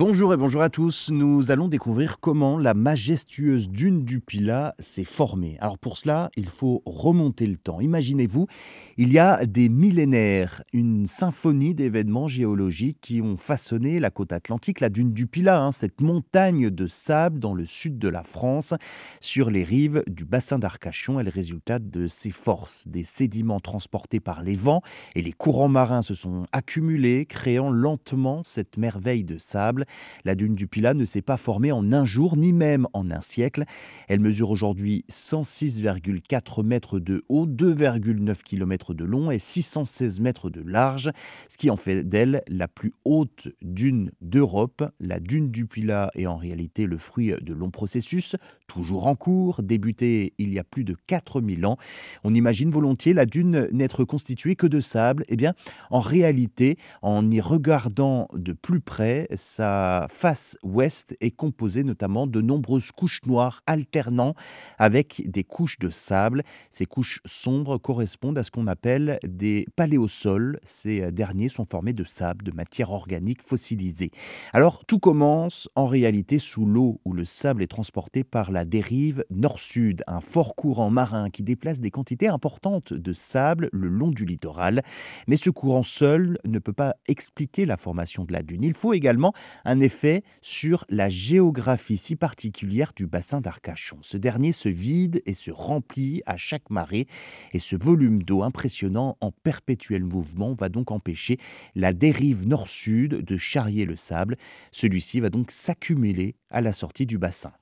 Bonjour et bonjour à tous. Nous allons découvrir comment la majestueuse dune du Pilat s'est formée. Alors pour cela, il faut remonter le temps. Imaginez-vous, il y a des millénaires, une symphonie d'événements géologiques qui ont façonné la côte atlantique, la dune du Pilat, hein, cette montagne de sable dans le sud de la France, sur les rives du bassin d'Arcachon, est le résultat de ces forces, des sédiments transportés par les vents et les courants marins se sont accumulés, créant lentement cette merveille de sable la dune du Pilat ne s'est pas formée en un jour, ni même en un siècle. Elle mesure aujourd'hui 106,4 mètres de haut, 2,9 km de long et 616 mètres de large, ce qui en fait d'elle la plus haute dune d'Europe. La dune du Pilat est en réalité le fruit de longs processus, toujours en cours, débuté il y a plus de 4000 ans. On imagine volontiers la dune n'être constituée que de sable. Eh bien, en réalité, en y regardant de plus près, ça face ouest est composée notamment de nombreuses couches noires alternant avec des couches de sable. Ces couches sombres correspondent à ce qu'on appelle des paléosols. Ces derniers sont formés de sable, de matière organique fossilisée. Alors tout commence en réalité sous l'eau où le sable est transporté par la dérive nord-sud, un fort courant marin qui déplace des quantités importantes de sable le long du littoral. Mais ce courant seul ne peut pas expliquer la formation de la dune. Il faut également un effet sur la géographie si particulière du bassin d'Arcachon. Ce dernier se vide et se remplit à chaque marée et ce volume d'eau impressionnant en perpétuel mouvement va donc empêcher la dérive nord-sud de charrier le sable. Celui-ci va donc s'accumuler à la sortie du bassin.